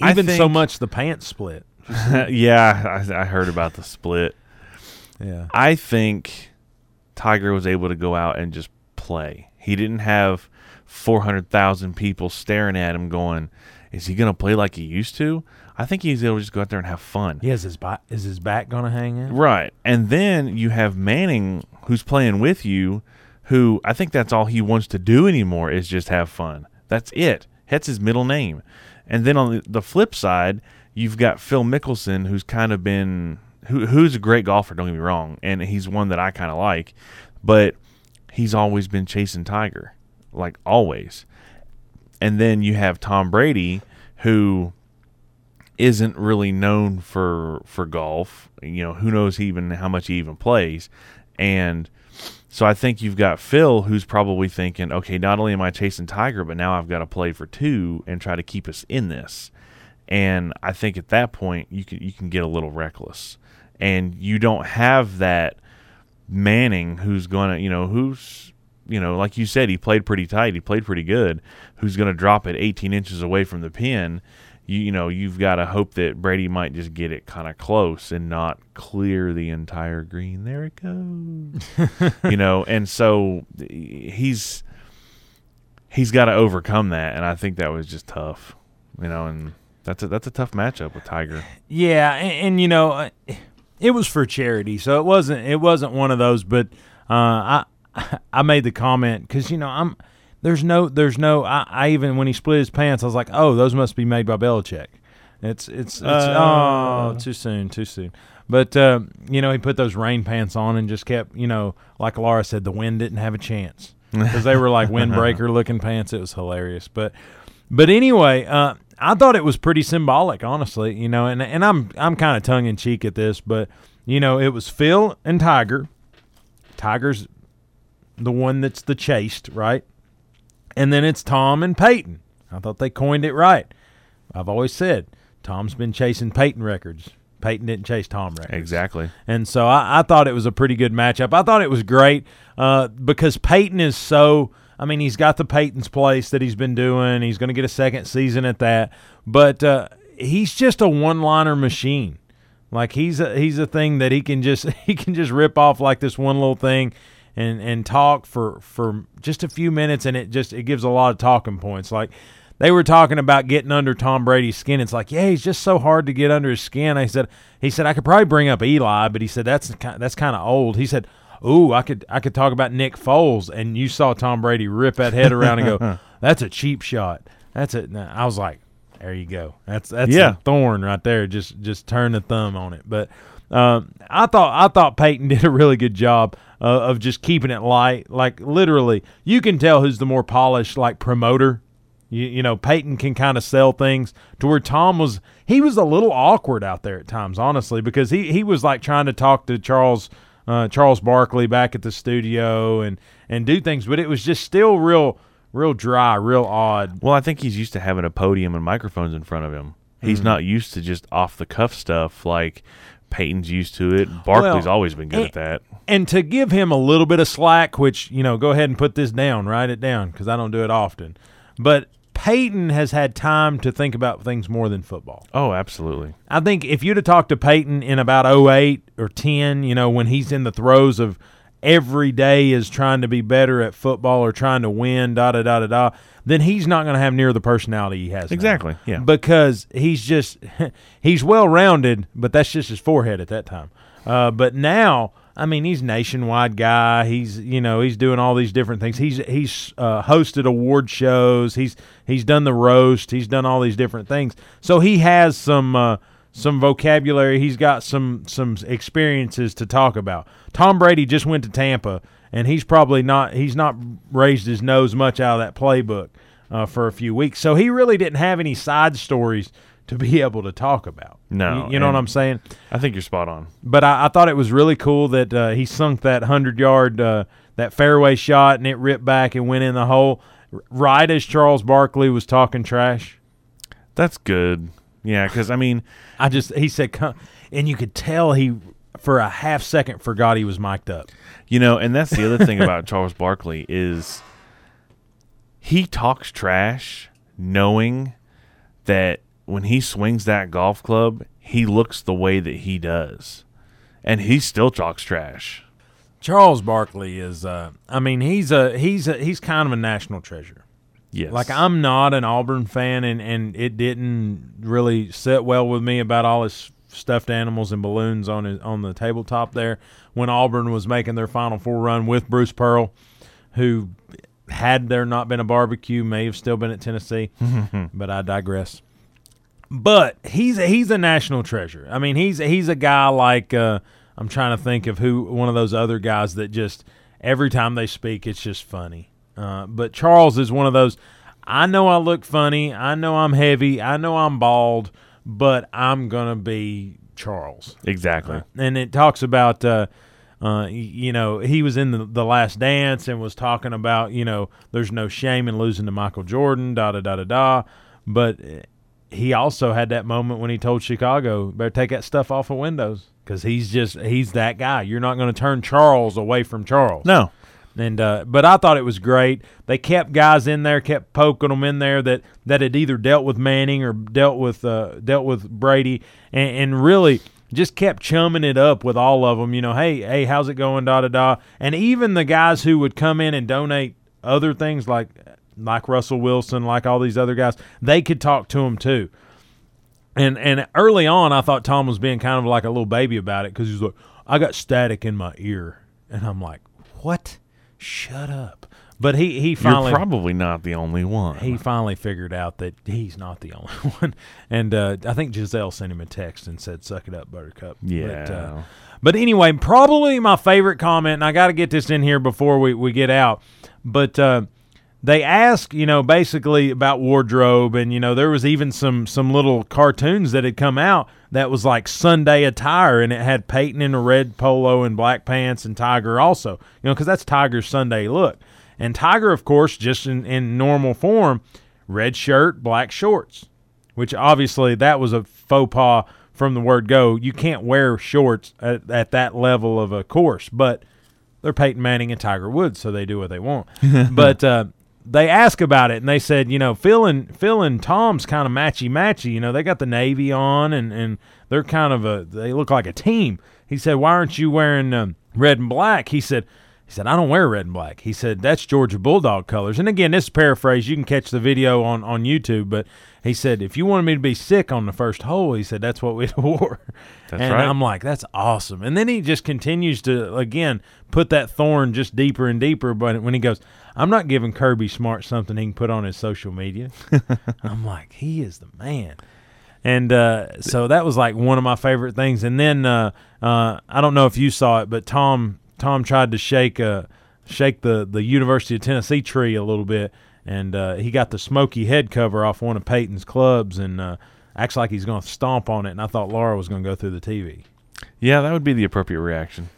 I even think, so much the pants split. yeah, I, I, heard about the split. Yeah, I think Tiger was able to go out and just play. He didn't have four hundred thousand people staring at him, going, "Is he going to play like he used to?" I think he's able to just go out there and have fun. Yeah, is his back is his back going to hang in? Right, and then you have Manning who's playing with you, who I think that's all he wants to do anymore is just have fun. That's it. That's his middle name. And then on the flip side, you've got Phil Mickelson, who's kind of been who, who's a great golfer. Don't get me wrong, and he's one that I kind of like, but he's always been chasing Tiger, like always. And then you have Tom Brady, who isn't really known for for golf. You know, who knows even how much he even plays, and so I think you've got Phil who's probably thinking, okay, not only am I chasing Tiger, but now I've got to play for two and try to keep us in this. And I think at that point you can you can get a little reckless. And you don't have that Manning who's going to, you know, who's you know, like you said, he played pretty tight, he played pretty good, who's going to drop it 18 inches away from the pin you, you know you've got to hope that Brady might just get it kind of close and not clear the entire green. There it goes. you know, and so he's he's got to overcome that, and I think that was just tough. You know, and that's a that's a tough matchup with Tiger. Yeah, and, and you know, uh, it was for charity, so it wasn't it wasn't one of those. But uh, I I made the comment because you know I'm there's no, there's no. I, I, even when he split his pants, I was like, oh, those must be made by Belichick. It's, it's, it's uh, oh, too soon, too soon. But uh, you know, he put those rain pants on and just kept, you know, like Laura said, the wind didn't have a chance because they were like windbreaker looking pants. It was hilarious. But, but anyway, uh, I thought it was pretty symbolic, honestly. You know, and and I'm I'm kind of tongue in cheek at this, but you know, it was Phil and Tiger. Tiger's the one that's the chased, right? and then it's Tom and Peyton. I thought they coined it right. I've always said Tom's been chasing Peyton records. Peyton didn't chase Tom records. Exactly. And so I, I thought it was a pretty good matchup. I thought it was great uh, because Peyton is so. I mean, he's got the Peyton's place that he's been doing. He's going to get a second season at that. But uh, he's just a one-liner machine. Like he's a, he's a thing that he can just he can just rip off like this one little thing and and talk for for just a few minutes, and it just it gives a lot of talking points. Like they were talking about getting under Tom Brady's skin. It's like, yeah, he's just so hard to get under his skin. I said, he said I could probably bring up Eli, but he said that's that's kind of old. He said, ooh, I could I could talk about Nick Foles, and you saw Tom Brady rip that head around and go, that's a cheap shot. That's it. I was like, there you go. That's that's yeah. a thorn right there. Just just turn the thumb on it. But um, I thought I thought Peyton did a really good job uh, of just keeping it light. Like literally, you can tell who's the more polished like promoter. You, you know, Peyton can kind of sell things to where Tom was. He was a little awkward out there at times, honestly, because he he was like trying to talk to Charles uh, Charles Barkley back at the studio and and do things, but it was just still real real dry, real odd. Well, I think he's used to having a podium and microphones in front of him. He's mm-hmm. not used to just off the cuff stuff like Peyton's used to it. Barkley's well, always been good and, at that. And to give him a little bit of slack, which, you know, go ahead and put this down, write it down, because I don't do it often. But Peyton has had time to think about things more than football. Oh, absolutely. I think if you'd have talked to Peyton in about 08 or 10, you know, when he's in the throes of every day is trying to be better at football or trying to win, da da da da da, then he's not going to have near the personality he has. Exactly. Now. Yeah. Because he's just he's well rounded, but that's just his forehead at that time. Uh, but now I mean, he's nationwide guy. He's you know he's doing all these different things. He's he's uh, hosted award shows. He's he's done the roast. He's done all these different things. So he has some uh, some vocabulary. He's got some some experiences to talk about. Tom Brady just went to Tampa, and he's probably not he's not raised his nose much out of that playbook uh, for a few weeks. So he really didn't have any side stories to be able to talk about. No, you, you know what I'm saying. I think you're spot on. But I, I thought it was really cool that uh, he sunk that hundred yard uh, that fairway shot and it ripped back and went in the hole right as Charles Barkley was talking trash. That's good. Yeah, because I mean, I just he said, "Come," and you could tell he for a half second forgot he was mic'd up. You know, and that's the other thing about Charles Barkley is he talks trash knowing that when he swings that golf club, he looks the way that he does. And he still talks trash. Charles Barkley is, uh, I mean, he's a he's a he's kind of a national treasure. Yes. Like I'm not an Auburn fan, and and it didn't really sit well with me about all his stuffed animals and balloons on his, on the tabletop there when Auburn was making their Final Four run with Bruce Pearl, who had there not been a barbecue may have still been at Tennessee, but I digress. But he's a, he's a national treasure. I mean, he's he's a guy like uh, I'm trying to think of who one of those other guys that just every time they speak, it's just funny. Uh, but Charles is one of those. I know I look funny. I know I'm heavy. I know I'm bald, but I'm gonna be Charles. exactly. And it talks about, uh, uh, you know, he was in the, the Last Dance and was talking about, you know, there's no shame in losing to Michael Jordan, da da da da da. But uh, he also had that moment when he told Chicago, better take that stuff off of Windows because he's just he's that guy. You're not going to turn Charles away from Charles. No. And uh, but I thought it was great. They kept guys in there, kept poking them in there that, that had either dealt with Manning or dealt with uh, dealt with Brady, and, and really just kept chumming it up with all of them. You know, hey, hey, how's it going? Da da da. And even the guys who would come in and donate other things like like Russell Wilson, like all these other guys, they could talk to him too. And and early on, I thought Tom was being kind of like a little baby about it because he's like, I got static in my ear, and I'm like, what? Shut up. But he he finally You're probably not the only one. he finally figured out that he's not the only one, and uh, I think Gisele sent him a text and said, "Suck it up, Buttercup." But, uh, Yeah. but anyway, probably my favorite comment, and I got to get this in here before we, we get out. But uh, they ask, you know, basically about wardrobe, and you know, there was even some some little cartoons that had come out that was like Sunday attire, and it had Peyton in a red polo and black pants, and Tiger also, you know, because that's Tiger's Sunday look. And Tiger, of course, just in, in normal form, red shirt, black shorts which obviously that was a faux pas from the word go. You can't wear shorts at, at that level of a course, but they're Peyton Manning and Tiger Woods, so they do what they want. but uh, they ask about it, and they said, you know, Phil and Phil and Tom's kind of matchy matchy. You know, they got the navy on, and and they're kind of a they look like a team. He said, why aren't you wearing um, red and black? He said. He said, I don't wear red and black. He said, that's Georgia Bulldog colors. And again, this is paraphrase. You can catch the video on, on YouTube. But he said, if you wanted me to be sick on the first hole, he said, that's what we'd wore. That's and right. I'm like, that's awesome. And then he just continues to, again, put that thorn just deeper and deeper. But when he goes, I'm not giving Kirby Smart something he can put on his social media. I'm like, he is the man. And uh, so that was like one of my favorite things. And then uh, uh, I don't know if you saw it, but Tom Tom tried to shake uh, shake the the University of Tennessee tree a little bit, and uh, he got the smoky head cover off one of Peyton's clubs, and uh, acts like he's going to stomp on it. And I thought Laura was going to go through the TV. yeah, that would be the appropriate reaction.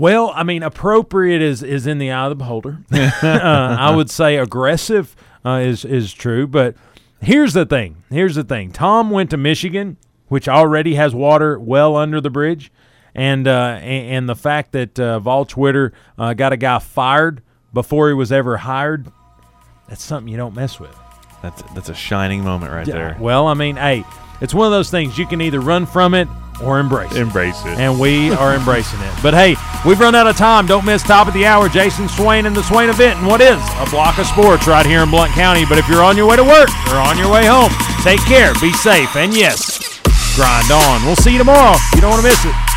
Well, I mean, appropriate is is in the eye of the beholder. uh, I would say aggressive uh, is is true, but here's the thing. Here's the thing. Tom went to Michigan, which already has water well under the bridge, and uh, and, and the fact that uh, Vol Twitter uh, got a guy fired before he was ever hired, that's something you don't mess with. That's that's a shining moment right there. Well, I mean, hey, it's one of those things you can either run from it or embrace it Embrace it. and we are embracing it. But hey, we've run out of time. Don't miss top of the hour. Jason Swain and the Swain event. And what is a block of sports right here in Blount County? But if you're on your way to work or on your way home, take care, be safe, and yes, grind on. We'll see you tomorrow. You don't want to miss it.